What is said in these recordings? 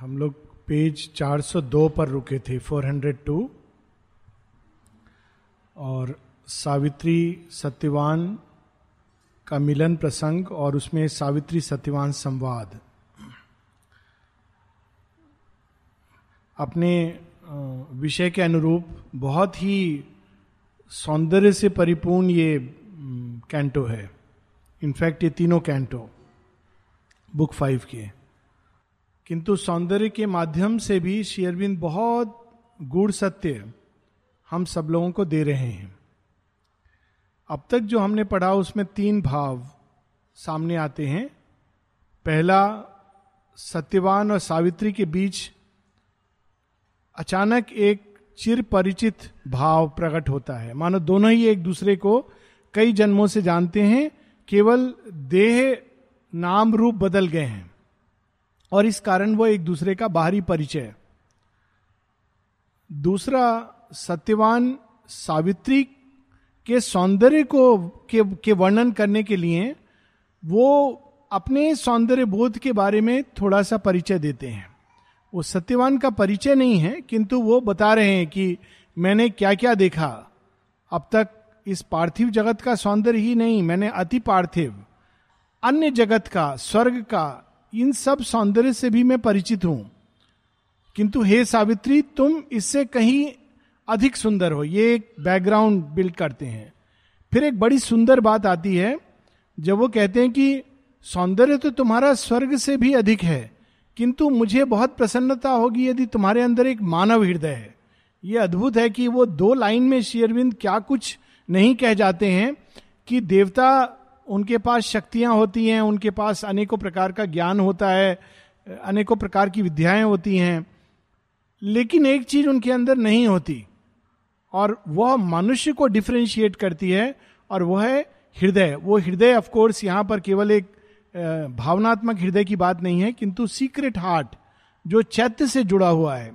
हम लोग पेज 402 पर रुके थे 402 और सावित्री सत्यवान का मिलन प्रसंग और उसमें सावित्री सत्यवान संवाद। अपने विषय के अनुरूप बहुत ही सौंदर्य से परिपूर्ण ये कैंटो है। इनफैक्ट ये तीनों कैंटो, बुक फाइव के। किंतु सौंदर्य के माध्यम से भी शेयरविंद बहुत गूढ़ सत्य हम सब लोगों को दे रहे हैं। अब तक जो हमने पढ़ा, उसमें तीन भाव सामने आते हैं। पहला, सत्यवान और सावित्री के बीच अचानक एक चिर परिचित भाव प्रकट होता है। मानो दोनों ही एक दूसरे को कई जन्मों से जानते हैं, केवल देह नाम रूप बदल गए हैं। और इस कारण वो एक दूसरे का बाहरी परिचय दूसरा सत्यवान सावित्री के सौंदर्य को के, के वर्णन करने के लिए वो अपने सौंदर्य बोध के बारे में थोड़ा सा परिचय देते हैं। वो सत्यवान का परिचय नहीं है किंतु वो बता रहे हैं कि मैंने क्या क्या देखा। अब तक इस पार्थिव जगत का सौंदर्य ही नहीं मैंने अति पार्थिव अन्य जगत का स्वर्ग का इन सब सौंदर्य से भी मैं परिचित हूँ। किंतु हे सावित्री, तुम इससे कहीं अधिक सुंदर हो। ये एक बैकग्राउंड बिल्ड करते हैं। फिर एक बड़ी सुंदर बात आती है, जब वो कहते हैं कि, सौंदर्य तो तुम्हारा स्वर्ग से भी अधिक है, किंतु मुझे बहुत प्रसन्नता होगी यदि तुम्हारे अंदर एक मानव हृदय है। ये अद्भुत है कि वो दो लाइन में शेयरविंद क्या कुछ नहीं कह जाते हैं कि देवता उनके पास शक्तियाँ होती हैं, उनके पास अनेकों प्रकार का ज्ञान होता है, अनेकों प्रकार की विद्याएँ होती हैं, लेकिन एक चीज़ उनके अंदर नहीं होती, और वह मनुष्य को डिफ्रेंशिएट करती है, और वह है हृदय। वो हृदय ऑफ़ कोर्स यहाँ पर केवल एक भावनात्मक हृदय की बात नहीं है, किंतु सीक्रेट हार्ट जो चैत्य से जुड़ा हुआ है।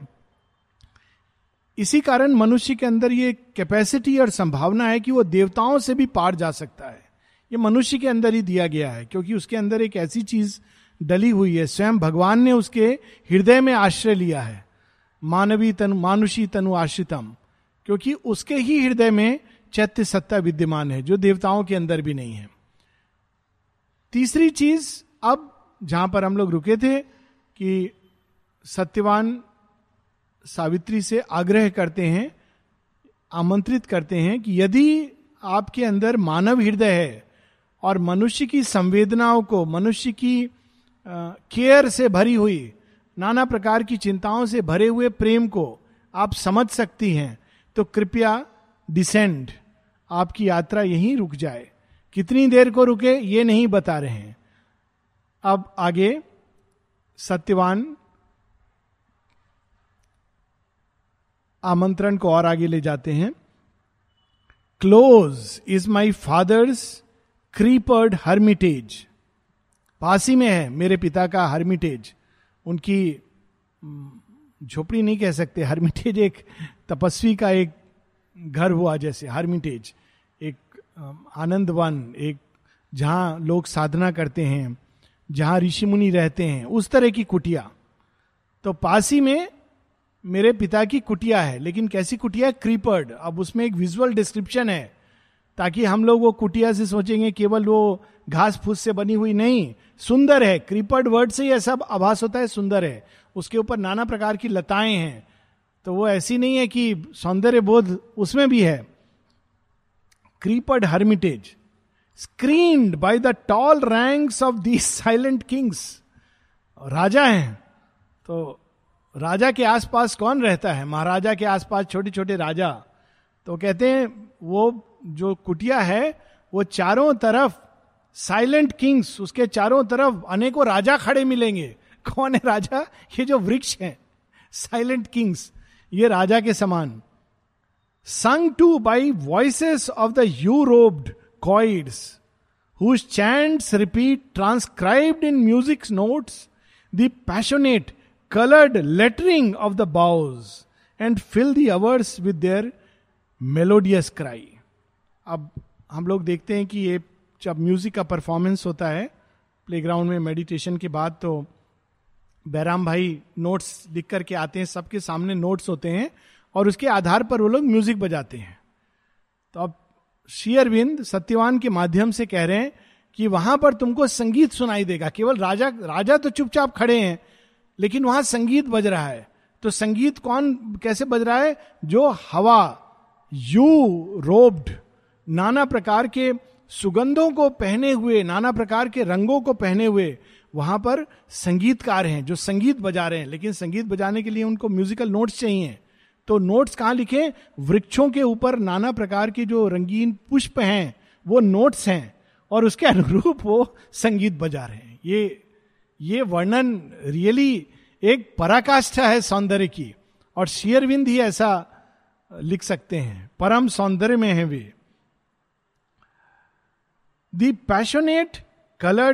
इसी कारण मनुष्य के अंदर ये कैपेसिटी और संभावना है कि वो देवताओं से भी पार जा सकता है। ये मनुष्य के अंदर ही दिया गया है, क्योंकि उसके अंदर एक ऐसी चीज़ डली हुई है। स्वयं भगवान ने उसके हृदय में आश्रय लिया है। मानवी तनु, मानुषी तनु आश्रितम, क्योंकि उसके ही हृदय में चैत्य सत्ता विद्यमान है, जो देवताओं के अंदर भी नहीं है। तीसरी चीज़, अब जहाँ पर हम लोग रुके थे, कि सत्यवान सावित्री से आग्रह करते हैं, आमंत्रित करते हैं कि यदि आपके अंदर मानव हृदय है और मनुष्य की संवेदनाओं को, मनुष्य की केयर से भरी हुई, नाना प्रकार की चिंताओं से भरे हुए प्रेम को आप समझ सकती हैं तो कृपया डिसेंड आपकी यात्रा यहीं रुक जाए। कितनी देर को रुके, ये नहीं बता रहे हैं। अब आगे, सत्यवान आमंत्रण को और आगे ले जाते हैं। Close is my father's creepered hermitage Pasi में है, मेरे पिता का हर्मिटेज उनकी झोपड़ी नहीं कह सकते हर्मिटेज एक तपस्वी का एक घर हुआ जैसे हर्मिटेज आनंद वन एक जहाँ लोग साधना करते हैं, जहाँ ऋषि मुनि रहते हैं, उस तरह की कुटिया. तो पासी में मेरे पिता की कुटिया है, लेकिन कैसी कुटिया? क्रीपर्ड अब उसमें एक विजुअल डिस्क्रिप्शन है. ताकि हम लोग वो कुटिया से सोचेंगे, केवल वो घास फूस से बनी हुई नहीं, सुंदर है। क्रीपर्ड वर्ड से यह सब आभास होता है, सुंदर है। उसके ऊपर नाना प्रकार की लताएँ हैं। तो वो ऐसी नहीं है कि सौंदर्य बोध उसमें भी है। creeped hermitage, screened by the tall ranks of these silent kings राजा हैं। तो राजा के आसपास कौन रहता है? महाराजा के आसपास छोटे छोटे राजा। तो कहते हैं, वो जो कुटिया है, वो चारों तरफ़ साइलेंट किंग्स उसके चारों तरफ़ अनेकों राजा खड़े मिलेंगे। कौन है राजा? ये जो वृक्ष है साइलेंट किंग्स ये राजा के समान। Sung to by voices of the europed कॉइड्स hoots repeat transcribed in music notes the passionate coloured lettering of the boughs and fill the hours with their melodious cry. अब हम लोग देखते हैं कि ये जब म्यूज़िक का परफॉर्मेंस होता है, प्लेग्राउंड में मेडिटेशन के बाद तो बैराम भाई नोट्स लिख करके आते हैं, सबके सामने नोट्स होते हैं और उसके आधार पर वो लोग म्यूज़िक बजाते हैं। तो अब शेयरविंद सत्यवान के माध्यम से कह रहे हैं कि वहाँ पर तुमको संगीत सुनाई देगा। केवल राजा राजा तो चुपचाप खड़े हैं, लेकिन वहाँ संगीत बज रहा है। तो संगीत कौन, कैसे बज रहा है? जो हवा यू रोब्ड। नाना प्रकार के सुगंधों को पहने हुए, नाना प्रकार के रंगों को पहने हुए वहाँ पर संगीतकार हैं, जो संगीत बजा रहे हैं। लेकिन संगीत बजाने के लिए उनको म्यूजिकल नोट्स चाहिए। तो नोट्स कहाँ लिखे? वृक्षों के ऊपर नाना प्रकार के जो रंगीन पुष्प हैं, वो नोट्स हैं और उसके अनुरूप वो संगीत बजा रहे हैं। ये ये वर्णन रियली एक पराकाष्ठा है सौंदर्य की। और शेयरविंद ही ऐसा लिख सकते हैं। परम सौंदर्य में है वे। The passionate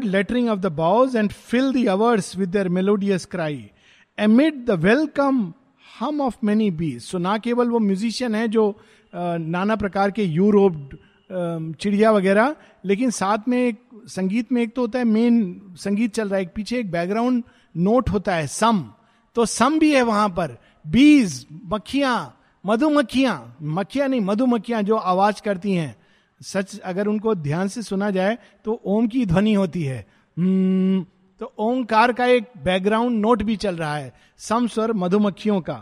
lettering of the bows and fill the hours with their melodious cry. Amid the welcome hum of many bees. So, ना केवल वो म्यूजिशियन है जो नाना प्रकार के यूरोप चिड़िया वगैरह, लेकिन साथ में एक, संगीत में एक तो होता है मेन संगीत चल रहा है। एक पीछे एक बैकग्राउंड नोट होता है सम तो सम भी है वहाँ पर। बीज मक्खियाँ मधुमक्खियाँ मक्खियाँ नहीं मधुमक्खियाँ जो आवाज़ करती हैं। सच अगर उनको ध्यान से सुना जाए तो ओम की ध्वनि होती है। hmm, तो ओंकार का एक बैकग्राउंड नोट भी चल रहा है सम स्वर मधुमक्खियों का।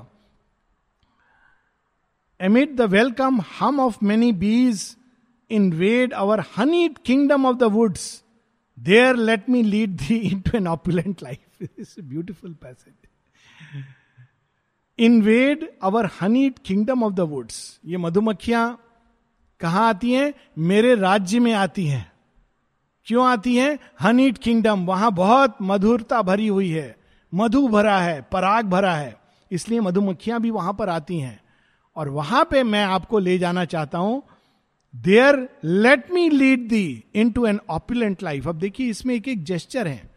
Emit the welcome hum of many bees invade our honey kingdom of the woods there let me lead thee into an opulent life it's beautiful passage invade our honey kingdom of the woods ये मधुमक्खियाँ कहा आती हैं? मेरे राज्य में आती हैं। क्यों आती हैं? हनीट किंगडम वहाँ बहुत मधुरता भरी हुई है। मधु भरा है, पराग भरा है। इसलिए मधुमक्खियाँ भी वहाँ पर आती हैं। और वहाँ पे मैं आपको ले जाना चाहता हूँ। There let me lead thee into an opulent life अब देखिए, इसमें एक एक जेस्चर है।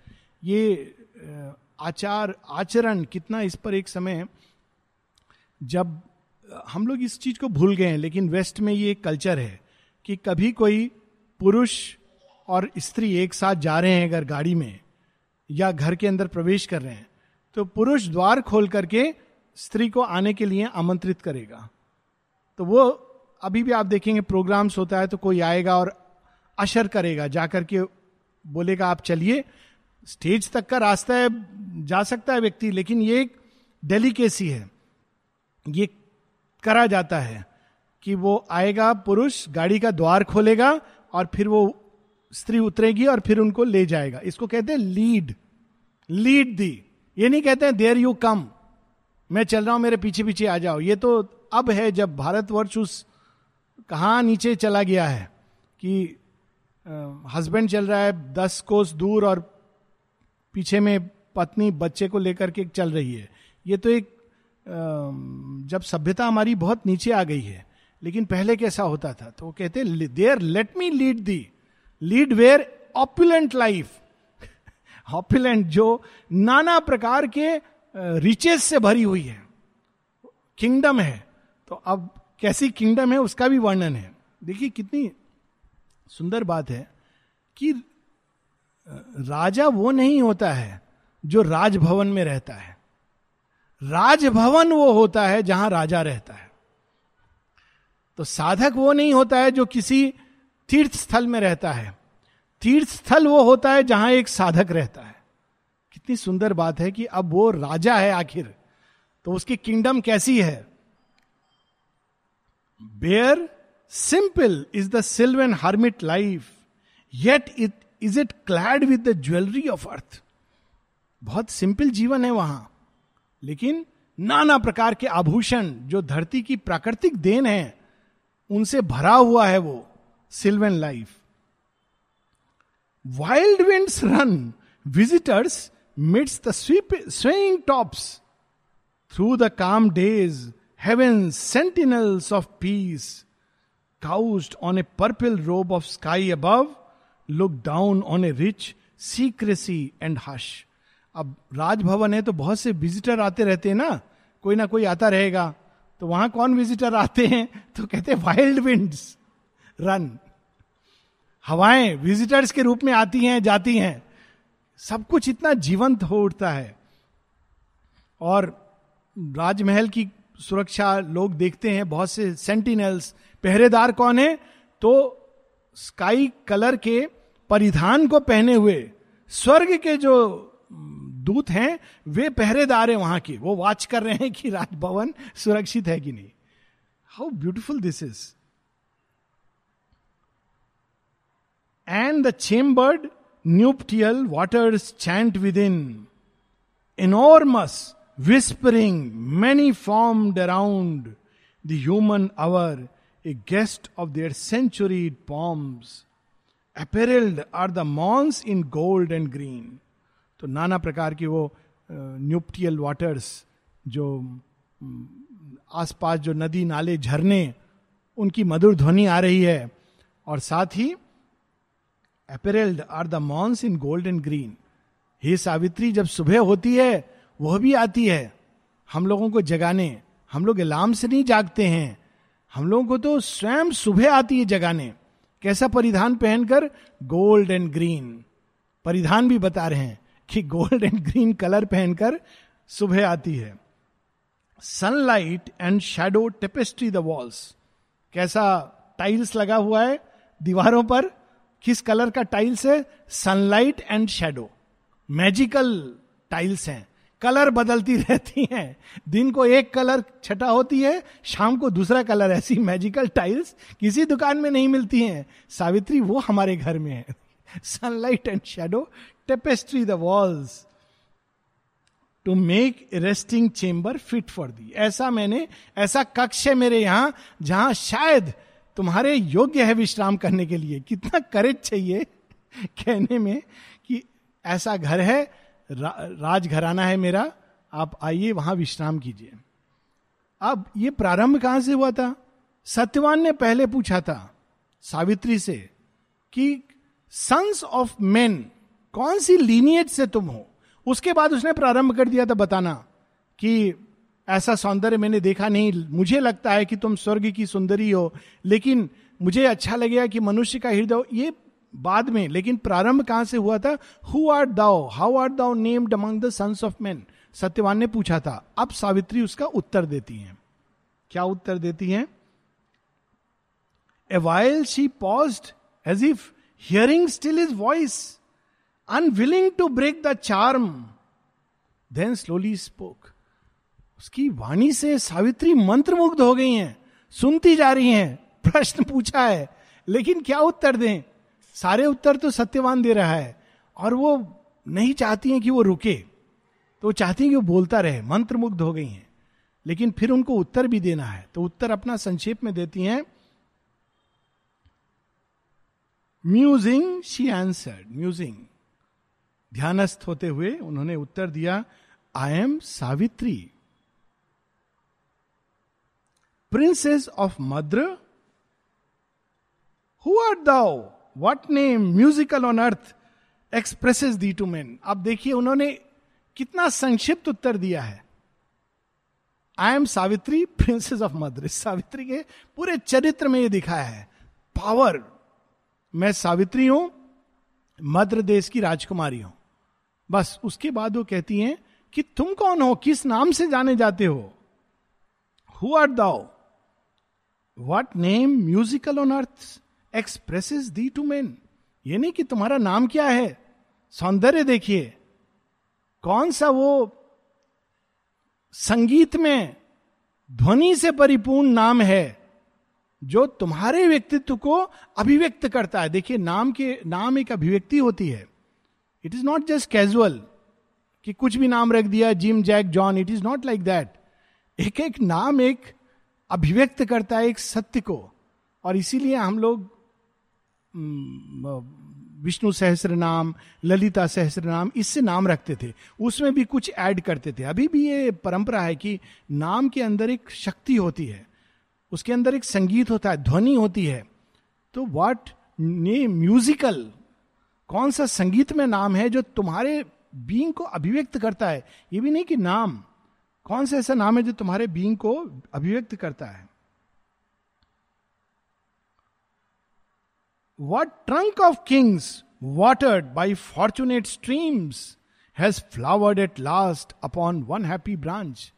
ये आचार, आचरण कितना इस पर एक समय जब, हम लोग इस चीज़ को भूल गए हैं, लेकिन वेस्ट में ये कल्चर है कि कभी कोई पुरुष और स्त्री एक साथ जा रहे हैं अगर गाड़ी में या घर के अंदर प्रवेश कर रहे हैं तो पुरुष द्वार खोल करके स्त्री को आने के लिए आमंत्रित करेगा। तो वो, अभी भी आप देखेंगे प्रोग्राम्स होता है तो कोई आएगा और अशर करेगा, जाकर के बोलेगा, आप चलिए। स्टेज तक का रास्ता है, जा सकता है व्यक्ति, लेकिन ये एक डेलीकेसी है। ये करा जाता है कि वो आएगा, पुरुष गाड़ी का द्वार खोलेगा और फिर वो स्त्री उतरेगी और फिर उनको ले जाएगा। इसको कहते हैं लीड लीड दी ये नहीं कहते हैं देर यू कम मैं चल रहा हूँ, मेरे पीछे पीछे आ जाओ। ये तो अब है, जब भारतवर्ष उस कहा नीचे चला गया है कि हस्बैंड चल रहा है, दस कोस दूर और पीछे में पत्नी, बच्चे को लेकर के चल रही है। ये तो एक जब सभ्यता हमारी बहुत नीचे आ गई है, लेकिन पहले कैसा होता था तो वो कहते there let me lead thee lead where opulent life opulent जो नाना प्रकार के रिचेस से भरी हुई है। किंगडम है। तो अब कैसी किंगडम है, उसका भी वर्णन है। देखिए कितनी सुंदर बात है कि राजा वो नहीं होता है जो राजभवन में रहता है। राजभवन वो होता है जहाँ राजा रहता है। तो साधक वो नहीं होता है जो किसी तीर्थ स्थल में रहता है। तीर्थ स्थल वो होता है जहाँ एक साधक रहता है। कितनी सुंदर बात है कि अब वो राजा है आखिर तो उसकी किंगडम कैसी है? Bare simple is the sylvan and hermit life yet it is it clad with the jewellery of earth बहुत सिंपल जीवन है वहाँ। लेकिन नाना प्रकार के आभूषण जो धरती की प्राकृतिक देन है, उनसे भरा हुआ है वो sylvan life. Wild winds run visitors mitts the sweep swing tops through the calm days heaven sentinels of peace couched on a purple robe of sky above look down on a rich secrecy and hush अब राजभवन है तो बहुत से visitor आते रहते हैं ना। कोई ना कोई आता रहेगा। तो वहाँ कौन विजिटर आते हैं? तो कहते हैं वाइल्ड विंड्स रन हवाएँ विजिटर्स के रूप में आती हैं, जाती हैं। सब कुछ इतना जीवंत हो उठता है। और राजमहल की सुरक्षा लोग देखते हैं, बहुत से सेंटिनल्स पहरेदार कौन है? तो स्काई कलर के परिधान को पहने हुए, स्वर्ग के जो दूत हैं, वे पहरेदार हैं वहाँ के। वो वॉच कर रहे हैं कि राजभवन सुरक्षित है कि नहीं। How beautiful this is and the chambered nuptial waters chant within enormous whispering many form around the human hour a guest of their century palms apparelled are the morns in gold and green तो नाना प्रकार की वो न्यूप्टियल waters जो आसपास जो नदी नाले झरने, उनकी मधुर ध्वनि आ रही है। और साथ ही apparelled are the morns in gold and green. हे सावित्री, जब सुबह होती है, वह भी आती है। हम लोगों को जगाने। हम लोग अलार्म से नहीं जागते हैं। हम लोगों को तो स्वयं सुबह आती है जगाने। कैसा परिधान पहनकर? Gold and green. परिधान भी बता रहे हैं। कि गोल्ड एंड ग्रीन कलर पहनकर सुबह आती है। Sunlight and shadow tapestry the walls. कैसा टाइल्स लगा हुआ है दीवारों पर? किस कलर का टाइल्स है? Sunlight and shadow. Magical tiles हैं। कलर बदलती रहती हैं। दिन को एक कलर छटा होती है, शाम को दूसरा कलर। ऐसी मैजिकल टाइल्स किसी दुकान में नहीं मिलती हैं। सावित्री, वो हमारे घर में है। Sunlight and shadow tapestry the walls to make resting chamber fit for thee ऐसा मैंने ऐसा कक्ष है मेरे यहाँ जहाँ शायद तुम्हारे योग्य है विश्राम करने के लिए। कितना करेज चाहिए कहने में कि ऐसा घर है रा, राजघराना है मेरा आप आइए वहाँ विश्राम कीजिए। अब ये प्रारंभ कहाँ से हुआ था? सत्यवान ने पहले पूछा था सावित्री से कि सन्स ऑफ़ मेन कौन सी लीनियज से तुम हो? उसके बाद उसने प्रारंभ कर दिया था बताना कि ऐसा सौंदर्य मैंने देखा नहीं। मुझे लगता है कि तुम स्वर्ग की सुंदरी हो, लेकिन मुझे अच्छा लगेगा कि मनुष्य का हृदय ये बाद में, लेकिन प्रारंभ कहाँ से हुआ था? Who are thou how are thou named among the sons of man Satyavan ने पूछा था। अब सावित्री उसका उत्तर देती हैं। क्या उत्तर देती हैं? A she paused as if hearing still his voice unwilling to break the charm then slowly spoke उसकी वाणी से सावित्री मंत्रमुग्ध हो गई हैं, सुनती जा रही हैं, प्रश्न पूछा है, लेकिन क्या उत्तर दें? सारे उत्तर तो सत्यवान दे रहा है, और वो नहीं चाहती हैं कि वो रुके। तो वो चाहती हैं कि वो बोलता रहे, मंत्रमुग्ध हो गई हैं। लेकिन फिर उनको उत्तर भी देना है तो उत्तर अपना संक्षेप में देती हैं। म्यूजिंग शी आंसर्ड म्यूजिंग ध्यानस्थ होते हुए उन्होंने उत्तर दिया I am Savitri princess of Madra who are thou what name musical on earth expresses thee to man आप देखिए, उन्होंने कितना संक्षिप्त उत्तर दिया है। I am Savitri princess of Madra Savitri के पूरे चरित्र में यह दिखाया है। पावर मैं सावित्री हूँ मद्र देश की राजकुमारी हूँ। बस उसके बाद वो कहती हैं कि तुम कौन हो? किस नाम से जाने जाते हो? Who are thou what name musical on earth expresses thee to men ये नहीं कि तुम्हारा नाम क्या है? सौंदर्य देखिए। कौन सा वो संगीत में ध्वनि से परिपूर्ण नाम है जो तुम्हारे व्यक्तित्व को अभिव्यक्त करता है? देखिए, नाम के, नाम एक अभिव्यक्ति होती है। It is not just casual कि कुछ भी नाम रख दिया, Jim, Jack, John it is not like that एक एक नाम एक अभिव्यक्त करता है एक सत्य को। और इसीलिए हम लोग विष्णु सहस्र नाम ललिता सहस्र नाम इससे नाम रखते थे। उसमें भी कुछ ऐड करते थे। अभी भी ये परंपरा है कि नाम के अंदर एक शक्ति होती है। उसके अंदर एक संगीत होता है, ध्वनि होती है। तो व्हाट ने म्यूजिकल कौन सा संगीत में नाम है जो तुम्हारे बींग को अभिव्यक्त करता है? ये भी नहीं कि नाम। कौन सा ऐसा नाम है जो तुम्हारे बींग को अभिव्यक्त करता है? What trunk of kings watered by fortunate streams has flowered at last upon one happy branch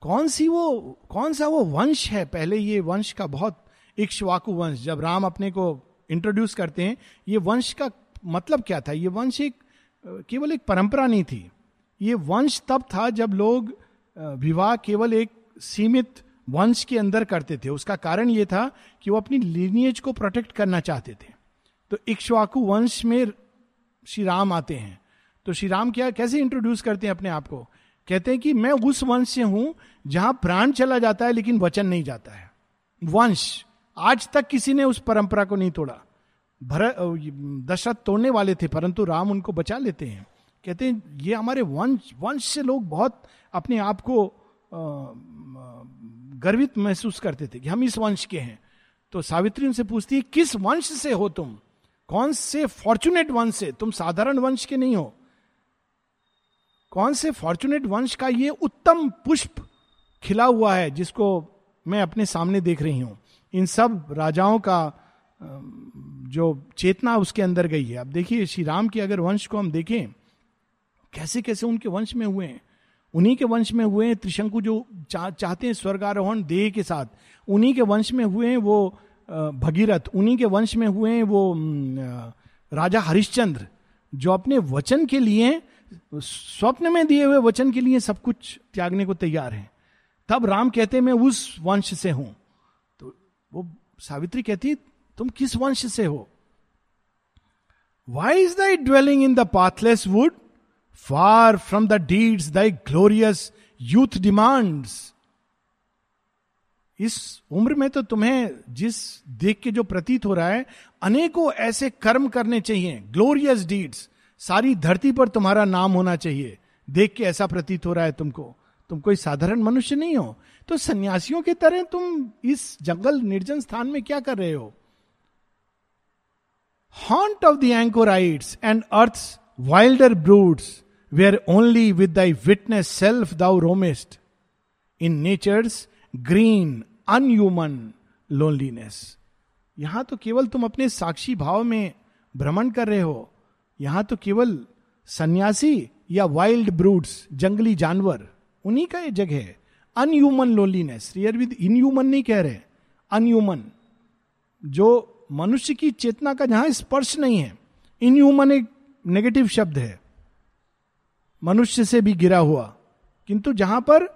कौन सी वो, कौन सा वो वंश है? पहले ये वंश का बहुत इक्ष्वाकु वंश, जब राम अपने को इंट्रोड्यूस करते हैं, ये वंश का मतलब क्या था? ये वंश एक, केवल एक परंपरा नहीं थी। ये वंश तब था जब लोग विवाह केवल एक सीमित वंश के अंदर करते थे। उसका कारण यह था कि वो अपनी लीनियज को प्रोटेक्ट करना चाहते थे। तो इक्ष्वाकु वंश में श्री राम आते हैं। तो श्री राम क्या, कैसे इंट्रोड्यूस करते हैं अपने आप को? कहते हैं कि मैं उस वंश से हूँ जहाँ प्राण चला जाता है लेकिन वचन नहीं जाता है। वंश। आज तक किसी ने उस परंपरा को नहीं तोड़ा। भरत दशरथ तोड़ने वाले थे, परंतु राम उनको बचा लेते हैं। कहते हैं, ये हमारे वंश वंश से लोग बहुत अपने आप को गर्वित महसूस करते थे कि हम इस वंश के हैं। तो सावित्री उनसे पूछती है, किस वंश से हो तुम? कौन से फॉर्चुनेट वंश से? तुम साधारण वंश के नहीं हो। कौन से फॉर्चुनेट वंश का ये उत्तम पुष्प खिला हुआ है जिसको मैं अपने सामने देख रही हूँ? इन सब राजाओं का जो चेतना उसके अंदर गई है। अब देखिए श्री राम के अगर वंश को हम देखें कैसे कैसे उनके वंश में हुए हैं? उन्हीं के वंश में हुए हैं त्रिशंकु जो चा, चाहते हैं स्वर्गारोहण देह के साथ। उन्हीं के वंश में हुए हैं वो भगीरथ। उन्हीं के वंश में हुए हैं वो राजा हरिश्चंद्र जो अपने वचन के लिए स्वप्न में दिए हुए वचन के लिए सब कुछ त्यागने को तैयार है। तब राम कहते मैं उस वंश से हूँ। वो सावित्री कहती तुम किस वंश से हो? Why is thy dwelling in the pathless wood far from the deeds thy glorious youth demands इस उम्र में तो तुम्हें जिस देख के जो प्रतीत हो रहा है, अनेकों ऐसे कर्म करने चाहिए ग्लोरियस डीड्स सारी धरती पर तुम्हारा नाम होना चाहिए, देख के ऐसा प्रतीत हो रहा है तुमको। तुम कोई साधारण मनुष्य नहीं हो। तो सन्यासियों की तरह तुम इस जंगल निर्जन स्थान में क्या कर रहे हो? Haunt of the anchorites and earth wilder broods where only with thy witness self thou roamest in nature's green unhuman loneliness यहाँ तो केवल तुम अपने साक्षी भाव में भ्रमण कर रहे हो। यहाँ तो केवल सन्यासी या वाइल्ड ब्रूड्स जंगली जानवर। उन्हीं का ये जगह है। अनह्यूमन लोनलीनेस विद इनह्यूमन नहीं कह रहे। अनह्यूमन जो मनुष्य की चेतना का जहाँ स्पर्श नहीं है। इनह्यूमन एक नेगेटिव शब्द है। मनुष्य से भी गिरा हुआ। किंतु जहाँ पर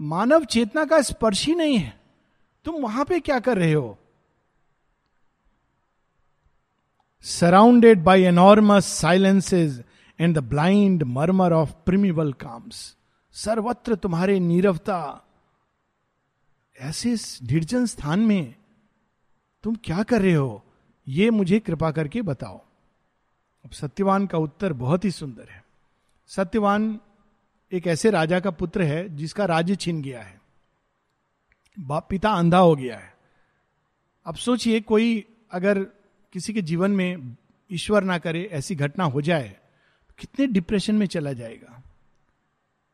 मानव चेतना का स्पर्श ही नहीं है, तुम वहाँ पे क्या कर रहे हो? Surrounded by enormous silences and the blind murmur of primeval calms सर्वत्र तुम्हारे नीरवता, ऐसे निर्जन स्थान में तुम क्या कर रहे हो? ये मुझे कृपा करके बताओ। अब सत्यवान का उत्तर बहुत ही सुंदर है। सत्यवान एक ऐसे राजा का पुत्र है जिसका राज्य छीन गया है। बाप, पिता अंधा हो गया है। अब सोचिए, कोई अगर किसी के जीवन में ईश्वर ना करे, ऐसी घटना हो जाए तो कितने डिप्रेशन में चला जाएगा।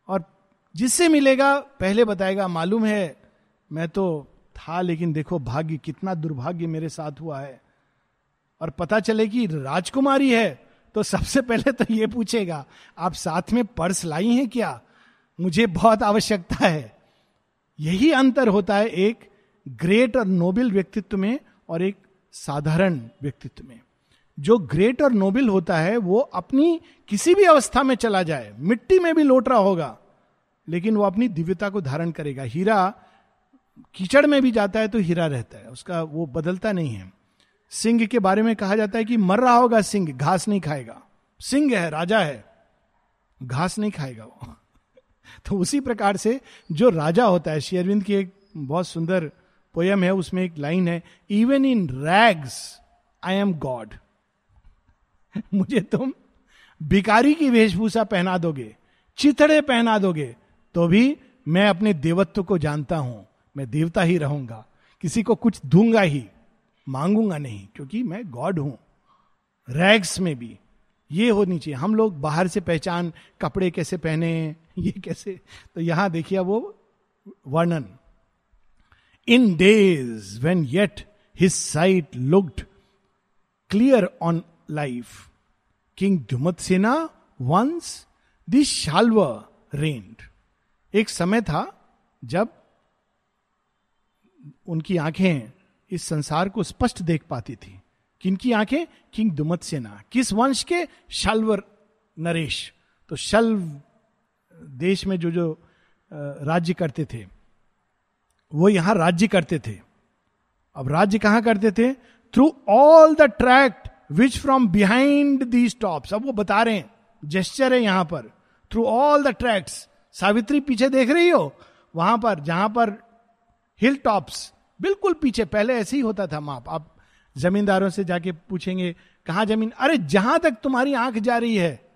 और जिससे मिलेगा, पहले बताएगा, मालूम है, मैं तो था, लेकिन देखो भाग्य कितना दुर्भाग्य मेरे साथ हुआ है। और पता चले कि राजकुमारी है तो सबसे पहले तो ये पूछेगा, आप साथ में पर्स लाई हैं क्या? मुझे बहुत आवश्यकता है। यही अंतर होता है एक ग्रेट और नोबल व्यक्तित्व में और एक साधारण व्यक्तित्व में। जो ग्रेट और नोबल होता है, वो अपनी किसी भी अवस्था में चला जाए, मिट्टी में भी लोट रहा होगा, लेकिन वो अपनी दिव्यता को धारण करेगा। हीरा कीचड़ में भी जाता है तो हीरा रहता है, उसका वो बदलता नहीं है। सिंह के बारे में कहा जाता है कि मर रहा होगा सिंह, घास नहीं खाएगा। सिंह है, राजा है, घास नहीं खाएगा वो। तो उसी प्रकार से जो राजा होता है शेरविंद की एक बहुत सुंदर पोयम है, उसमें एक लाइन है even in rags I am god मुझे तुम भिकारी की वेशभूषा पहना दोगे चितड़े पहना दोगे तो भी मैं अपने देवत्व को जानता हूँ, मैं देवता ही रहूँगा, किसी को कुछ दूँगा ही, मांगूँगा नहीं, क्योंकि मैं गॉड हूँ। रैग्स में भी ये होनी चाहिए, हम लोग बाहर से पहचान, कपड़े कैसे पहने, ये कैसे तो यहाँ देखिए वो वर्णन। In days when yet his sight looked clear on life king Dyumatsena once this शाल्वर red एक समय था जब उनकी आँखें इस संसार को स्पष्ट देख पाती थी किनकी आँखें किंग दुमत सेना किस वंश के शल्वर नरेश। तो शल्व देश में जो जो राज्य करते थे, वो यहाँ राज्य करते थे। अब राज्य कहाँ करते थे? Through all the tract which from behind thee stops अब वो बता रहे हैं जेस्चर है यहाँ पर through all the tracks Savitri पीछे देख रही हो? वहाँ पर, जहाँ पर हिल टॉप्स बिल्कुल पीछे, पहले ऐसे ही होता था माप। आप जमींदारों से जाके पूछेंगे, कहा ज़मीन? अरे, जहाँ तक तुम्हारी आँख जा रही है,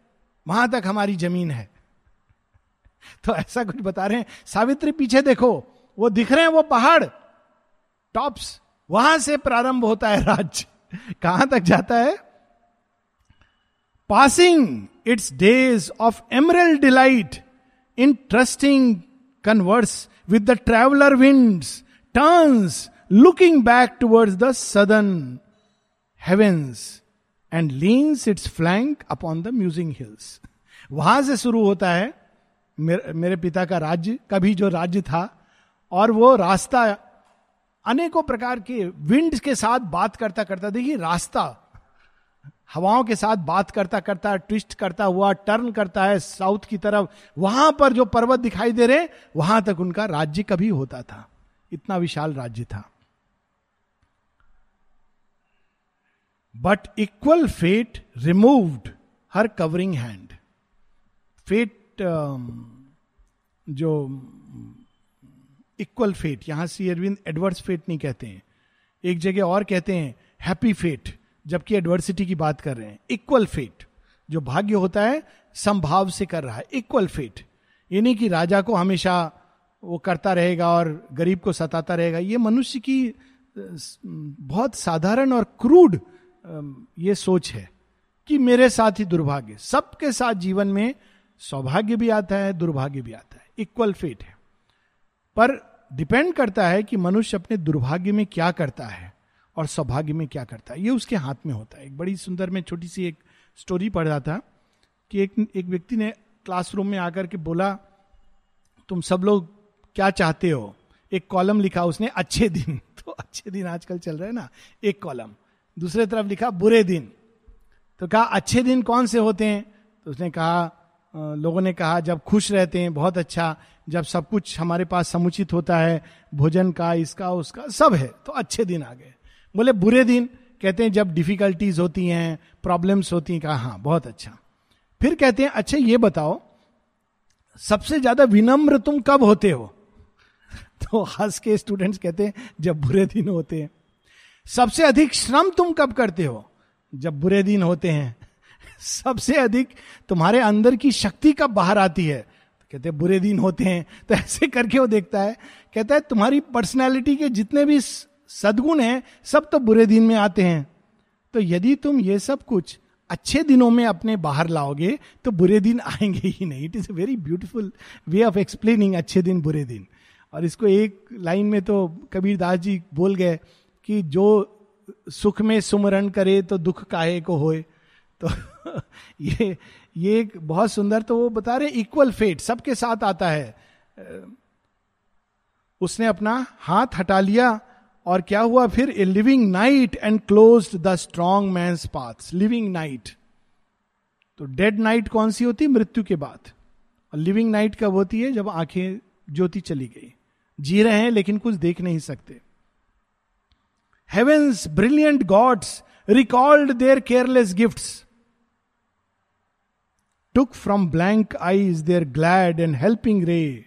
वहाँ तक हमारी ज़मीन है। तो ऐसा कुछ बता रहे हैं, सावित्री पीछे देखो, वो दिख रहे हैं वो पहाड़ टॉप्स वहाँ से प्रारंभ होता है राज्य कहाँ तक जाता है? Passing its days of emerald delight in trusting converse with the traveller winds turns looking back towards the southern heavens and leans its flank upon the musing hills वहाँ से शुरू होता है मेरे, मेरे पिता का राज्य कभी जो राज्य था और वो रास्ता अनेकों प्रकार के विंड के साथ बात करता करता, देखिए, रास्ता, हवाओं के साथ बात करता करता ट्विस्ट करता हुआ टर्न करता है साउथ की तरफ़, वहाँ पर जो पर्वत दिखाई दे रहे, वहाँ तक उनका राज्य कभी होता था। इतना विशाल राज्य था। But equal fate removed her covering hand fate जो इक्वल फेट यहाँ सी अरविंद एडवर्स फेट नहीं कहते हैं। एक जगह और कहते हैं हैप्पी फेट जबकि एडवर्सिटी की बात कर रहे हैं। इक्वल फेट जो भाग्य होता है, संभाव से कर रहा है। इक्वल फेट ये नहीं कि राजा को हमेशा वो करता रहेगा और गरीब को सताता रहेगा। ये मनुष्य की, बहुत साधारण और क्रूड ये सोच है कि मेरे साथ ही दुर्भाग्य। सबके साथ जीवन में सौभाग्य भी आता है, दुर्भाग्य भी आता है। इक्वल फेट है। पर डिपेंड करता है कि मनुष्य अपने दुर्भाग्य में क्या करता है और सौभाग्य में क्या करता है। ये उसके हाथ में होता है। एक बड़ी सुंदर में छोटी सी एक स्टोरी पढ़ रहा था कि एक एक व्यक्ति ने क्लासरूम में आकर के बोला, तुम सब लोग क्या चाहते हो? एक कॉलम लिखा उसने, अच्छे दिन। तो अच्छे दिन आजकल चल रहे हैं ना, एक कॉलम दूसरे तरफ़ लिखा, बुरे दिन। तो कहा, अच्छे दिन कौन से होते हैं? तो उसने कहा लोगों ने कहा, जब खुश रहते हैं, बहुत अच्छा। जब सब कुछ हमारे पास समुचित होता है, भोजन का, इसका, उसका, सब है तो अच्छे दिन आ गए। बोले, बुरे दिन? कहते हैं, जब डिफिकल्टीज होती हैं प्रॉब्लम्स होती हैं, कहा हाँ बहुत अच्छा। फिर कहते हैं अच्छा ये बताओ, सबसे ज़्यादा विनम्र तुम कब होते हो? तो हंस के स्टूडेंट्स कहते हैं, जब बुरे दिन होते हैं। सबसे अधिक श्रम तुम कब करते हो? जब बुरे दिन होते हैं सबसे अधिक तुम्हारे अंदर की शक्ति कब बाहर आती है? तो कहते हैं, बुरे दिन होते हैं। तो ऐसे करके वो देखता है। कहता है, तुम्हारी पर्सनैलिटी के जितने भी सदगुण हैं, सब तो बुरे दिन में आते हैं। तो यदि तुम ये सब कुछ अच्छे दिनों में अपने बाहर लाओगे तो बुरे दिन आएँगे ही नहीं। It is a very beautiful way of explaining अच्छे दिन, बुरे दिन। और इसको एक लाइन में तो कबीर दास जी बोल गए कि जो सुख में सुमरण करे तो दुख काहे को होए? तो ये ये एक बहुत सुंदर तो वो बता रहे इक्वल फेट सबके साथ आता है। उसने अपना हाथ हटा लिया और क्या हुआ? फिर a living night and close the strong man's path living night तो डेड नाइट कौन सी होती? मृत्यु के बाद। और लिविंग नाइट कब होती है? जब आँखें ज्योति चली गई। जी रहे हैं, लेकिन कुछ देख नहीं सकते। Heaven's brilliant gods recalled their careless gifts took from blank eyes their glad and helping ray,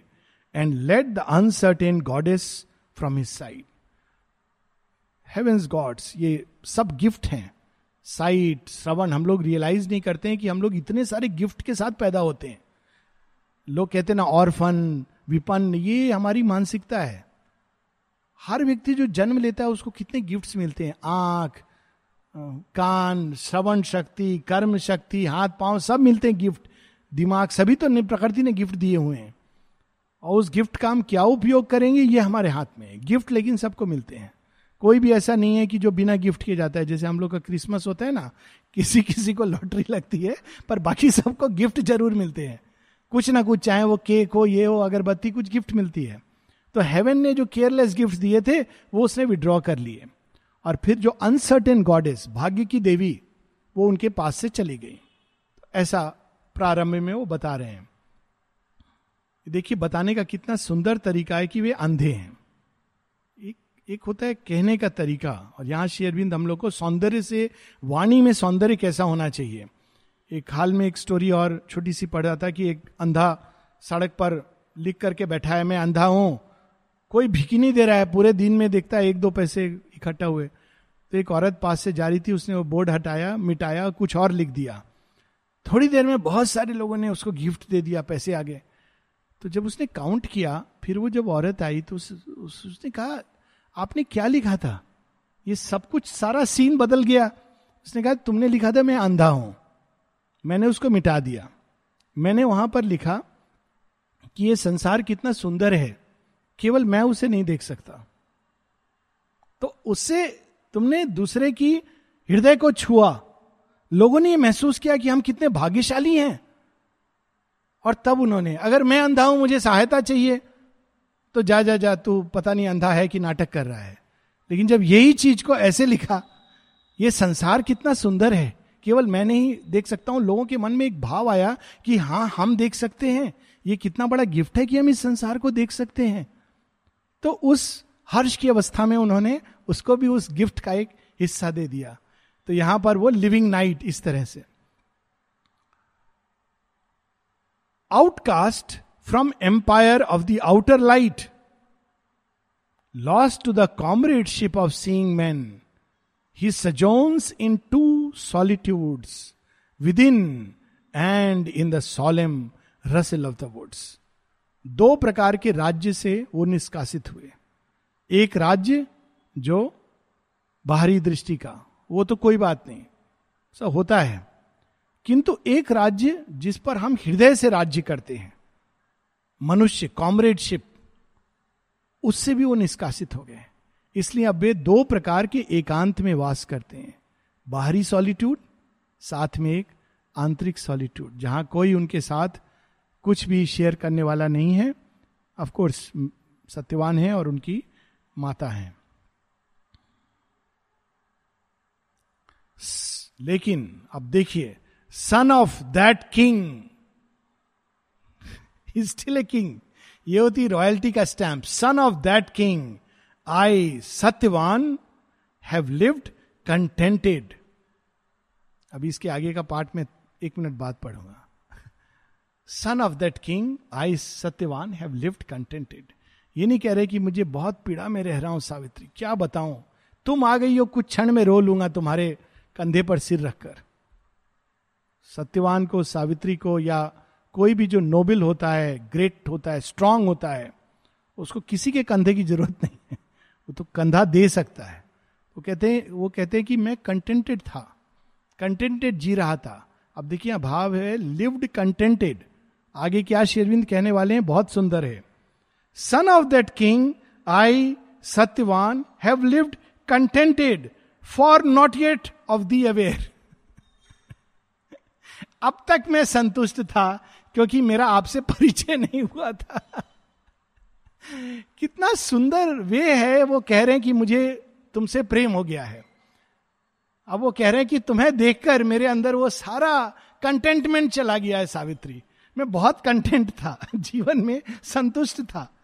and led the uncertain goddess from his side. Heaven's gods ये सब गिफ्ट हैं। साइट श्रवण हम लोग रियलाइज़ नहीं करते हैं कि हम लोग इतने सारे गिफ्ट के साथ पैदा होते हैं। लोग कहते हैं ना ऑर्फन विपन्न ये हमारी मानसिकता है। हर व्यक्ति जो जन्म लेता है उसको कितने गिफ्ट्स मिलते हैं? आँख कान, श्रवण शक्ति, कर्म शक्ति, हाथ, पाँव, सब मिलते हैं गिफ्ट। दिमाग सभी तो प्रकृति ने गिफ्ट दिए हुए हैं। और उस गिफ्ट का हम क्या उपयोग करेंगे, ये हमारे हाथ में है। गिफ्ट लेकिन सबको मिलते हैं। कोई भी ऐसा नहीं है कि जो बिना गिफ्ट किए जाता है। जैसे हम लोग का क्रिसमस होता है ना, किसी किसी को लॉटरी लगती है, पर बाकी सबको गिफ्ट ज़रूर मिलते हैं। कुछ ना कुछ, चाहे वो केक हो, ये हो, अगरबत्ती, कुछ गिफ्ट मिलती है। तो हेवन ने जो केयरलेस गिफ्ट दिए थे, वो उसने विड्रॉ कर लिए। और फिर जो अनसर्टेन गॉडेस भाग्य की देवी, वो उनके पास से चली गई। ऐसा प्रारंभ में वो बता रहे हैं। देखिए, बताने का कितना सुंदर तरीका है कि वे अंधे हैं। एक एक होता है कहने का तरीका, और यहाँ शेयरबिंद हम लोग को सौंदर्य से, वाणी में सौंदर्य कैसा होना चाहिए। एक हाल में एक स्टोरी और छोटी सी पढ़ रहा था कि एक अंधा सड़क पर लिख करके बैठा है, मैं अंधा हूँ। कोई भिकी नहीं दे रहा है। पूरे दिन में देखता है एक दो पैसे इकट्ठा हुए। तो एक औरत पास से जा रही थी उसने वो बोर्ड हटाया मिटाया कुछ और लिख दिया। थोड़ी देर में बहुत सारे लोगों ने उसको गिफ्ट दे दिया पैसे आगे। तो जब उसने काउंट किया फिर वो जब औरत आई तो उस, उस, उसने कहा आपने क्या लिखा था? ये सब कुछ सारा सीन बदल गया। उसने कहा तुमने लिखा था मैं अंधा हूँ। मैंने उसको मिटा दिया। मैंने वहाँ पर लिखा कि ये संसार कितना सुंदर है। केवल मैं उसे नहीं देख सकता। तो उससे तुमने दूसरे की हृदय को छुआ। लोगों ने यह महसूस किया कि हम कितने भाग्यशाली हैं। और तब उन्होंने, अगर मैं अंधा हूँ, मुझे सहायता चाहिए। तो जा जा जा, तू पता नहीं अंधा है कि नाटक कर रहा है। लेकिन जब यही चीज़ को ऐसे लिखा, ये संसार कितना सुंदर है। केवल मैं नहीं देख सकता हूँ, लोगों के मन में एक भाव आया कि हाँ हम देख सकते हैं। ये कितना बड़ा गिफ्ट है कि हम इस संसार को देख सकते हैं। तो उस हर्ष की अवस्था में उन्होंने उसको भी उस गिफ्ट का एक हिस्सा दे दिया। तो यहाँ पर वो लिविंग नाइट इस तरह से। Outcast from empire of the outer light lost to the comradeship of seeing man he sojourns in two solitudes within and in the solemn rustle of the woods दो प्रकार के राज्य से वो निष्कासित हुए। एक राज्य जो बाहरी दृष्टि का, वो तो कोई बात नहीं। सब होता है। किंतु एक राज्य जिस पर हम हृदय से राज्य करते हैं, मनुष्य, कॉमरेडशिप, उससे भी वो निष्कासित हो गए इसलिए अब वे दो प्रकार के एकांत में वास करते हैं। बाहरी सॉलिट्यूड साथ में एक आंतरिक सॉलिट्यूड जहाँ कोई उनके साथ कुछ भी शेयर करने वाला नहीं है। ऑफ़ कोर्स सत्यवान है और उनकी माता है। लेकिन अब देखिए son of that king still a king ये होती रॉयल्टी का stamp son of that king I Satyavan have lived contented अभी इसके आगे का पार्ट में एक मिनट बाद पढ़ूँगा। Son of that king I Satyavan have lived contented ये नहीं कह रहे कि मुझे बहुत पीड़ा में रह रहा हूँ, सावित्री। क्या बताऊँ? तुम आ गई हो, कुछ क्षण में रो लूँगा तुम्हारे कंधे पर सिर रखकर। सत्यवान को, सावित्री को या कोई भी जो नोबल होता है, ग्रेट होता है, स्ट्रांग होता है, उसको किसी के कंधे की ज़रूरत नहीं है। वो तो कंधा दे सकता है। वो कहते हैं, वो कहते हैं कि मैं कंटेंटेड था। कंटेंटेड जी रहा था। अब देखिए अभाव है लिव्ड कंटेंटेड आगे क्या शेरविंद कहने वाले हैं? बहुत सुंदर है। Son of that king I Satyavan have lived contented for not yet of thee aware अब तक मैं संतुष्ट था, क्योंकि मेरा आपसे परिचय नहीं हुआ था। कितना सुंदर वे है, वो कह रहे हैं कि मुझे तुमसे प्रेम हो गया है। अब वो कह रहे हैं कि तुम्हें देखकर मेरे अंदर वो सारा कंटेंटमेंट चला गया है, सावित्री। मैं बहुत कंटेंट था, जीवन में संतुष्ट था।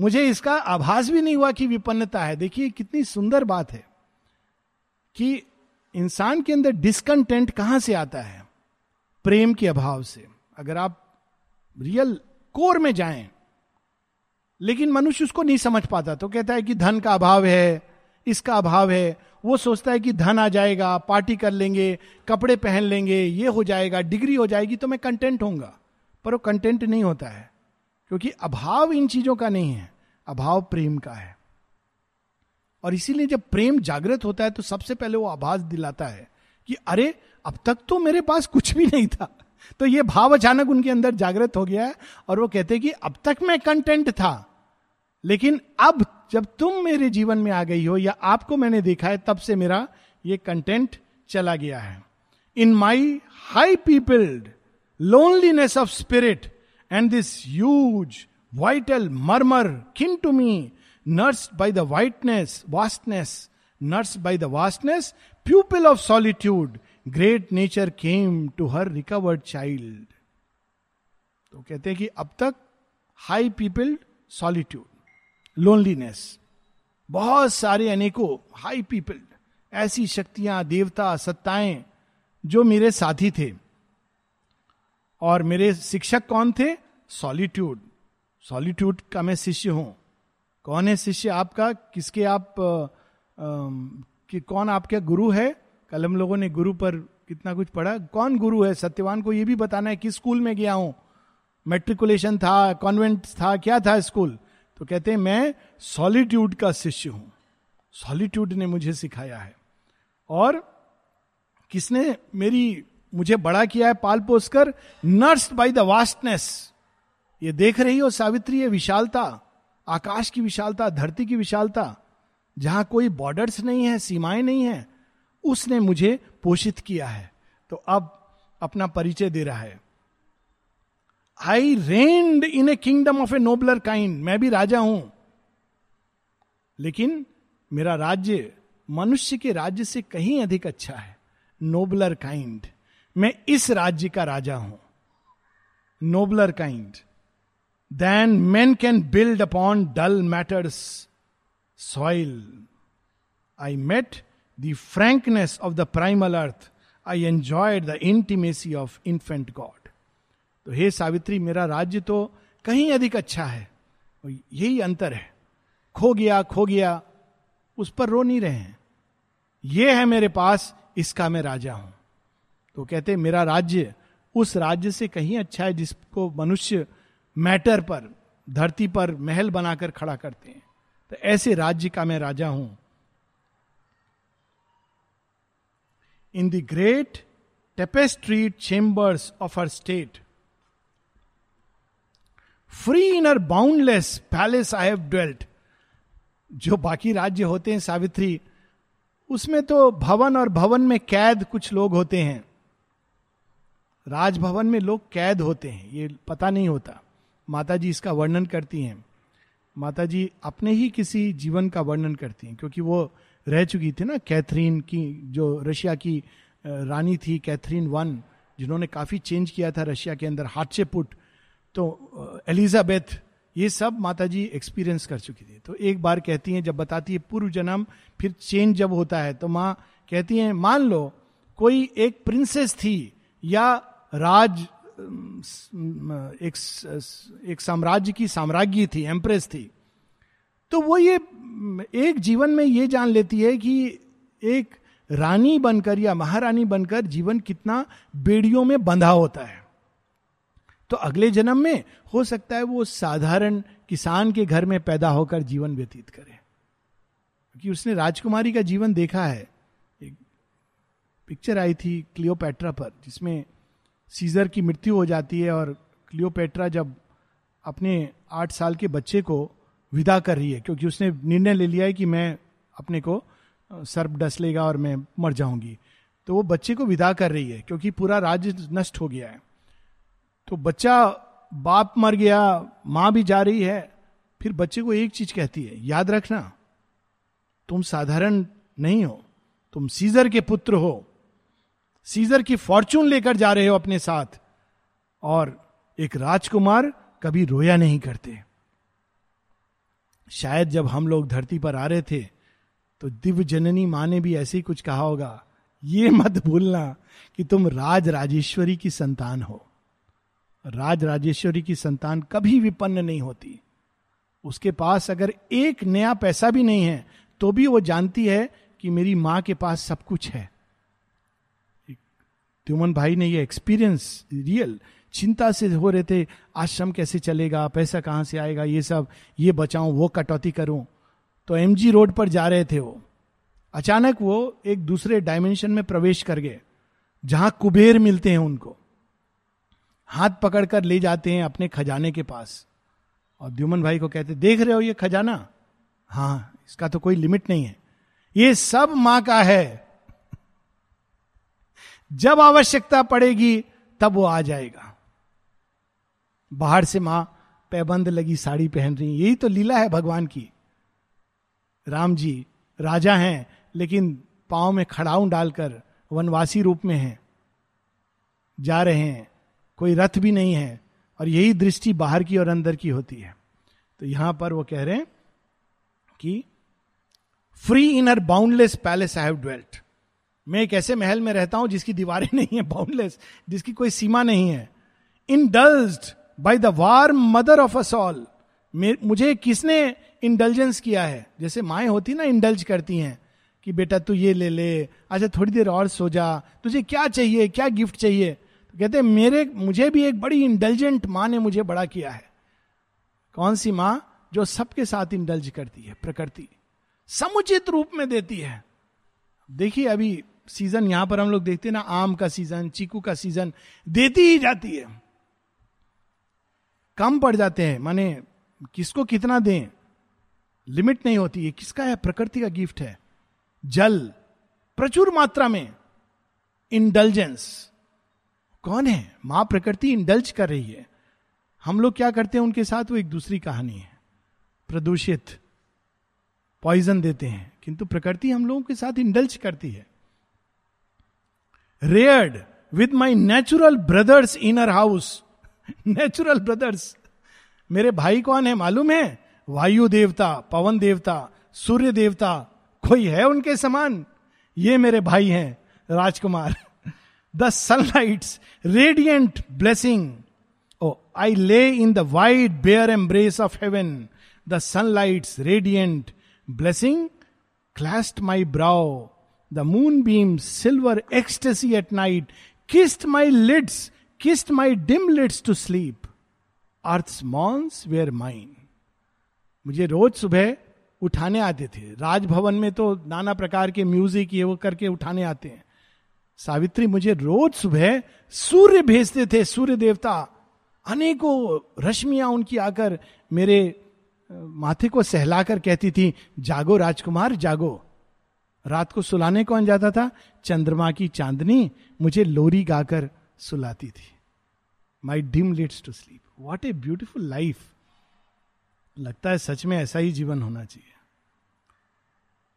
मुझे इसका आभास भी नहीं हुआ कि विपन्नता है। देखिए, कितनी सुंदर बात है। कि इंसान के अंदर डिस्कंटेंट कहाँ से आता है? प्रेम के अभाव से। अगर आप रियल कोर में जाएँ, लेकिन मनुष्य उसको नहीं समझ पाता तो कहता है कि धन का अभाव है, इसका अभाव है। वो सोचता है कि धन आ जाएगा पार्टी कर लेंगे, कपड़े पहन लेंगे, ये हो जाएगा डिग्री हो जाएगी तो मैं कंटेंट होऊँगा। पर वो कंटेंट नहीं होता है, क्योंकि अभाव इन चीज़ों का नहीं है, अभाव प्रेम का है। और इसीलिए जब प्रेम जागृत होता है तो सबसे पहले वो आभास दिलाता है कि, अरे, अब तक तो मेरे पास कुछ भी नहीं था। तो ये भाव अचानक उनके अंदर जागृत हो गया है और वो कहते हैं कि, अब तक मैं कंटेंट था, लेकिन अब जब तुम मेरे जीवन में आ गई हो या आपको मैंने देखा है, तब से मेरा ये कंटेंट चला गया है। In my high peopled loneliness of spirit and this huge vital murmur kin to me nurse by the whiteness vastness nurse by the vastness pupil of solitude great nature came to her recovered child तो कहते हैं कि अब तक high people solitude loneliness बहुत सारे अनेकों high people ऐसी शक्तियाँ, देवता, सत्ताएँ, जो मेरे साथी थे। और मेरे शिक्षक कौन थे? सॉलिट्यूड सॉलिट्यूड का मैं शिष्य हूँ। कौन है शिष्य आपका? किसके आप आ, कि कौन आपके गुरु है? कल हम लोगों ने गुरु पर कितना कुछ पढ़ा। कौन गुरु है? सत्यवान को यह भी बताना है किस स्कूल में गया हूँ। मेट्रिकुलेशन था कॉन्वेंट था क्या था स्कूल? तो कहते हैं मैं सॉलिट्यूड का शिष्य हूँ। सॉलिट्यूड ने मुझे सिखाया है। और किसने मेरी मुझे बड़ा किया है पाल पोस कर बाई द वास्टनेस। ये देख रही हो सावित्री ये विशालता। आकाश की विशालता, धरती की विशालता, जहाँ कोई बॉर्डर्स नहीं है, सीमाएँ नहीं है, उसने मुझे पोषित किया है। तो अब अपना परिचय दे रहा है। I reigned in a kingdom of a nobler kind मैं भी राजा हूँ। लेकिन मेरा राज्य मनुष्य के राज्य से कहीं अधिक अच्छा है। नोबलर काइंड मैं इस राज्य का राजा हूँ। Nobler kind than man can build upon dull matter's soil I met the frankness of the primal earth I enjoyed the intimacy of infant God तो हे सावित्री, मेरा राज्य तो कहीं अधिक अच्छा है यही अंतर है। खो गया खो गया, उस पर रो नहीं रहे हैं। ये है मेरे पास, इसका मैं राजा हूँ। तो कहते, मेरा राज्य उस राज्य से कहीं अच्छा है जिसको मनुष्य मैटर पर, धरती पर महल बनाकर खड़ा करते हैं। तो ऐसे राज्य का मैं राजा हूँ। In the great tapestried chambers of her state free in her boundless palace I have dwelt जो बाकी राज्य होते हैं, सावित्री, उसमें तो भवन और भवन में कैद कुछ लोग होते हैं। राजभवन में लोग कैद होते हैं, ये पता नहीं होता। माता जी इसका वर्णन करती हैं। माता जी अपने ही किसी जीवन का वर्णन करती हैं, क्योंकि वो रह चुकी थी ना, कैथरीन की, जो रशिया की रानी थी, कैथरीन वन, जिन्होंने काफ़ी चेंज किया था रशिया के अंदर, हाथ से पुट। तो एलिजाबेथ, ये सब माता जी एक्सपीरियंस कर चुकी थी। तो एक बार कहती हैं, जब बताती है, पूर्व जन्म, फिर चेंज जब होता है तो माँ कहती हैं, मान लो, कोई एक प्रिंसेस थी या राज एक एक साम्राज्य की साम्राज्ञी थी, एम्प्रेस थी। तो वो ये एक जीवन में ये जान लेती है कि एक रानी बनकर या महारानी बनकर जीवन कितना बेड़ियों में बंधा होता है। तो अगले जन्म में हो सकता है वो साधारण किसान के घर में पैदा होकर जीवन व्यतीत करे। क्योंकि उसने राजकुमारी का जीवन देखा है। एक पिक्चर आई थी क्लियोपेट्रा पर, जिसमें सीजर की मृत्यु हो जाती है और क्लियोपेट्रा जब अपने आठ साल के बच्चे को विदा कर रही है, क्योंकि उसने निर्णय ले लिया है कि मैं अपने को सर्प डस लेगा और मैं मर जाऊँगी। तो वो बच्चे को विदा कर रही है, क्योंकि पूरा राज्य नष्ट हो गया है। तो बच्चा बाप मर गया, माँ भी जा रही है, फिर बच्चे को एक चीज़ कहती है, याद रखना, तुम साधारण नहीं हो, तुम सीजर के पुत्र हो सीजर की फॉर्चून लेकर जा रहे हो अपने साथ। और एक राजकुमार कभी रोया नहीं करते। शायद जब हम लोग धरती पर आ रहे थे तो दिव्य जननी माँ ने भी ऐसे ही कुछ कहा होगा, ये मत भूलना कि तुम राज राजेश्वरी की संतान हो। राज राजेश्वरी की संतान कभी विपन्न नहीं होती। उसके पास अगर एक नया पैसा भी नहीं है तो भी वो जानती है कि मेरी माँ के पास सब कुछ है। त्युमन भाई ने ये एक्सपीरियंस रियल चिंता से हो रहे थे, आश्रम कैसे चलेगा, पैसा कहाँ से आएगा, ये सब, ये बचाऊं वो कटौती करूँ। तो एमजी रोड पर जा रहे थे वो। अचानक वो एक दूसरे डायमेंशन में प्रवेश कर गए, जहाँ कुबेर मिलते हैं उनको। हाथ पकड़कर ले जाते हैं अपने खजाने के पास। और द्युमन भाई को कहते, देख रहे हो ये खजाना? हाँ इसका तो कोई लिमिट नहीं है। ये सब माँ का है। जब आवश्यकता पड़ेगी, तब वो आ जाएगा। बाहर से माँ पैबंद लगी साड़ी पहन रही यही तो लीला है भगवान की। राम जी राजा हैं, लेकिन पाँव में खड़ाऊ डालकर वनवासी रूप में हैं। जा रहे हैं, कोई रथ भी नहीं है, और यही दृष्टि बाहर की और अंदर की होती है। तो यहाँ पर वो कह रहे हैं कि free in her boundless palace I have dwelt मैं एक ऐसे महल में रहता हूँ जिसकी दीवारें नहीं है बाउंडलेस जिसकी कोई सीमा नहीं है। Indulged by the warm mother of us all मुझे किसने इंडल्जेंस किया है? जैसे माए होती ना इंडल्ज करती हैं कि बेटा तू ये ले ले अच्छा थोड़ी देर और सो जा, तुझे क्या चाहिए, क्या गिफ्ट चाहिए? तो कहते मेरे, मुझे भी एक बड़ी इंटेलिजेंट माँ ने मुझे बड़ा किया है। कौन सी माँ? जो सबके साथ इंडल्ज करती है, प्रकृति। समुचित रूप में देती है। देखिए अभी सीज़न यहाँ पर हम लोग देखते हैं ना, आम का सीज़न चीकू का सीज़न देती ही जाती है। कम पड़ जाते हैं, माने किसको कितना दें? लिमिट नहीं होती है। किसका है? प्रकृति का गिफ्ट है। जल, प्रचुर मात्रा में इंडल्जेंस कौन है? माँ प्रकृति इंडल्ज कर रही है। हम लोग क्या करते हैं उनके साथ? वो एक दूसरी कहानी है। प्रदूषित पॉइजन देते हैं। किंतु प्रकृति हम लोगों के साथ इंडल्ज करती है। Reared with my natural brothers in her house natural brothers मेरे भाई कौन है मालूम है? वायु देवता, पवन देवता, सूर्य देवता, कोई है उनके समान? ये मेरे भाई हैं, Rajkumar. The sunlight's radiant blessing oh I lay in the wide bare embrace of heaven the sunlight's radiant blessing clasped my brow the moon beam silver ecstasy at night kissed my lids kissed my dim lids to sleep earth morns were mine मुझे रोज सुबह उठाने आते थे। राजभवन में तो नाना प्रकार के म्यूज़िक ये वो करके उठाने आते हैं। सावित्री, मुझे रोज सुबह सूर्य भेजते थे, सूर्य देवता। अनेकों रश्मियाँ उनकी आकर मेरे माथे को सहलाकर कहती थी, जागो राजकुमार, जागो। रात को सुलाने कौन जाता था? चंद्रमा की चांदनी मुझे लोरी गाकर सुलाती थी। My dim lids to sleep what a beautiful life लगता है सच में ऐसा ही जीवन होना चाहिए।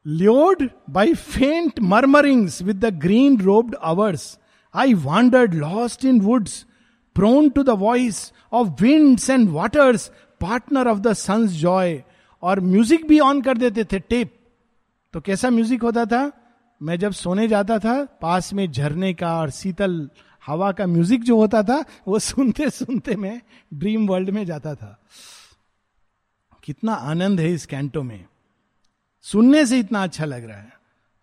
Lulled by faint murmurings with the green robed hours I wandered lost in woods prone to the voice of winds and waters partner of the sun's joy और म्यूज़िक भी ऑन कर देते थे टेप तो कैसा म्यूज़िक होता था? मैं जब सोने जाता था, पास में झरने का और शीतल हवा का म्यूज़िक जो होता था, वो सुनते सुनते मैं ड्रीम वर्ल्ड में जाता था। कितना आनंद है इस कैंटो में। सुनने से इतना अच्छा लग रहा है।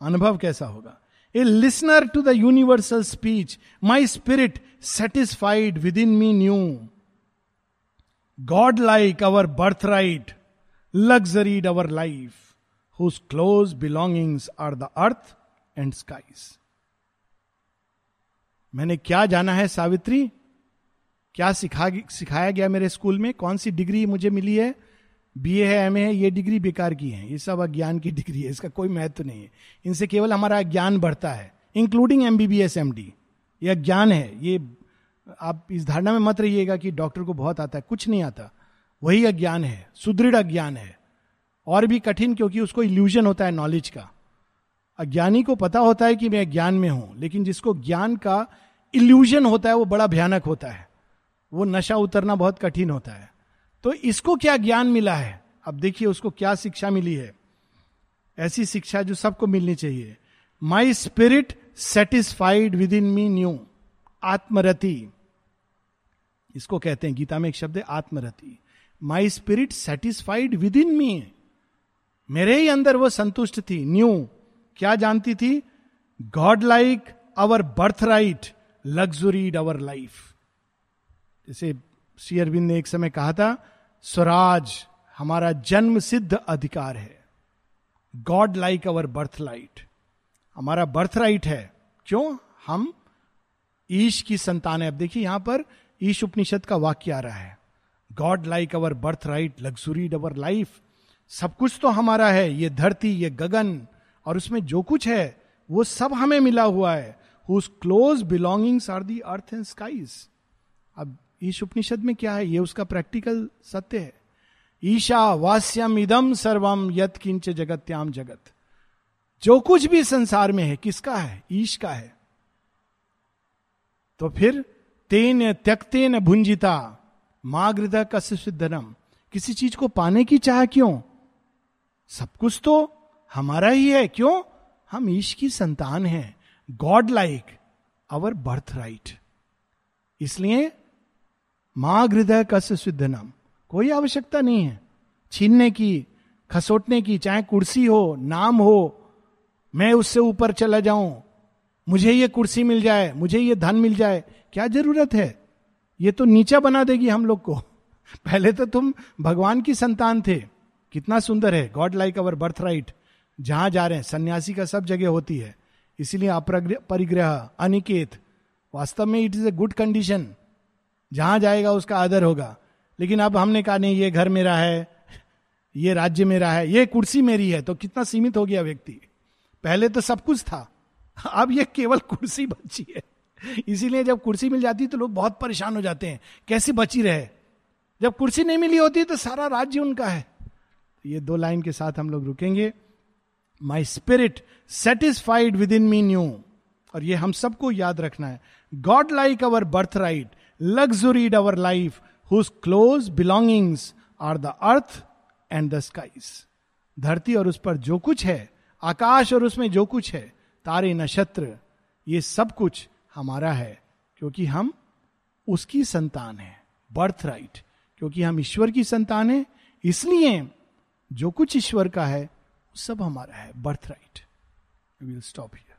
अनुभव कैसा होगा? A listener to the universal speech my spirit satisfied within me knew God like our birthright luxuried our life whose close belongings are the earth and skies मैंने क्या जाना है सावित्री? क्या सिखा, सिखाया गया मेरे स्कूल में? कौन सी डिग्री मुझे मिली है? बी ए है एम ए है, ये डिग्री बेकार की है। ये सब अज्ञान की डिग्री है, इसका कोई महत्व नहीं है। इनसे केवल हमारा ज्ञान बढ़ता है including M B B S M D ये अज्ञान है। ये आप इस धारणा में मत रहिएगा कि डॉक्टर को बहुत आता है, कुछ नहीं आता। वही अज्ञान है, सुदृढ़ अज्ञान है। और भी कठिन क्योंकि उसको इल्यूजन होता है नॉलेज का। अज्ञानी को पता होता है कि मैं ज्ञान में हूँ, लेकिन जिसको ज्ञान का इल्यूजन होता है, वो बड़ा भयानक होता है। वो नशा उतरना बहुत कठिन होता है। तो इसको क्या ज्ञान मिला है? अब देखिए उसको क्या शिक्षा मिली है। ऐसी शिक्षा जो सबको मिलनी चाहिए। My spirit satisfied within me knew आत्मरति। इसको कहते हैं, गीता में एक शब्द है, आत्मरति। My spirit satisfied within me मेरे ही अंदर वो संतुष्ट थी, न्यू। क्या जानती थी? God like our birthright luxuried our life जैसे श्री अरविंद ने एक समय कहा था, स्वराज हमारा जन्म सिद्ध अधिकार है। God like our birth light हमारा बर्थ राइट है। क्यों? हम ईश की संतान है। अब देखिए यहाँ पर ईश उपनिषद का वाक्य आ रहा है। God like our birthright luxury our life सब कुछ तो हमारा है, ये धरती, ये गगन, और उसमें जो कुछ है, वो सब हमें मिला हुआ है। Whose close belongings are the earth and skies अब ईश उपनिषद में क्या है? ये उसका प्रैक्टिकल सत्य है। ईशा वास्यम इदम सर्वम यत किंच जगत्याम जगत। जो कुछ भी संसार में है, किसका है? ईश का है। तो फिर, तेन त्यक्तेन भुंजिता माग्रदा कस्य सिद्धनम। किसी चीज़ को पाने की चाह क्यों? सब कुछ तो हमारा ही है, क्यों? हम ईश की संतान हैं God like our birth right इसलिए माँ हृदय कस्य सिद्धनम कोई आवश्यकता नहीं है। छीनने की, खसोटने की, चाहे कुर्सी हो, नाम हो, मैं उससे ऊपर चला जाऊँ, मुझे ये कुर्सी मिल जाए, मुझे ये धन मिल जाए, क्या ज़रूरत है? ये तो नीचा बना देगी हम लोग को। पहले तो तुम भगवान की संतान थे। कितना सुंदर है। God like our birth right जहाँ जा रहे हैं, सन्यासी का सब जगह होती है। इसीलिए परिग्रह, अनिकेत, वास्तव में it is a good condition जहाँ जाएगा, उसका आदर होगा। लेकिन अब हमने कहा, नहीं, ये घर मेरा है, ये राज्य मेरा है, ये कुर्सी मेरी है। तो कितना सीमित हो गया व्यक्ति। पहले तो सब कुछ था। अब ये केवल कुर्सी बची है। इसीलिए जब कुर्सी मिल जाती है तो लोग बहुत परेशान हो जाते हैं। कैसे बची रहे? जब कुर्सी नहीं मिली होती तो सारा राज्य उनका है। ये दो लाइन के साथ हम लोग रुकेंगे। My spirit satisfied within me knew और ये हम सबको याद रखना है। God like our birthright luxuried our life whose close belongings are the earth and the skies धरती और उस पर जो कुछ है, आकाश और उसमें जो कुछ है, तारे, नक्षत्र, ये सब कुछ हमारा है, क्योंकि हम उसकी संतान है। बर्थ राइट क्योंकि हम ईश्वर की संतान है, इसलिए जो कुछ ईश्वर का है सब हमारा है। Birthright will stop here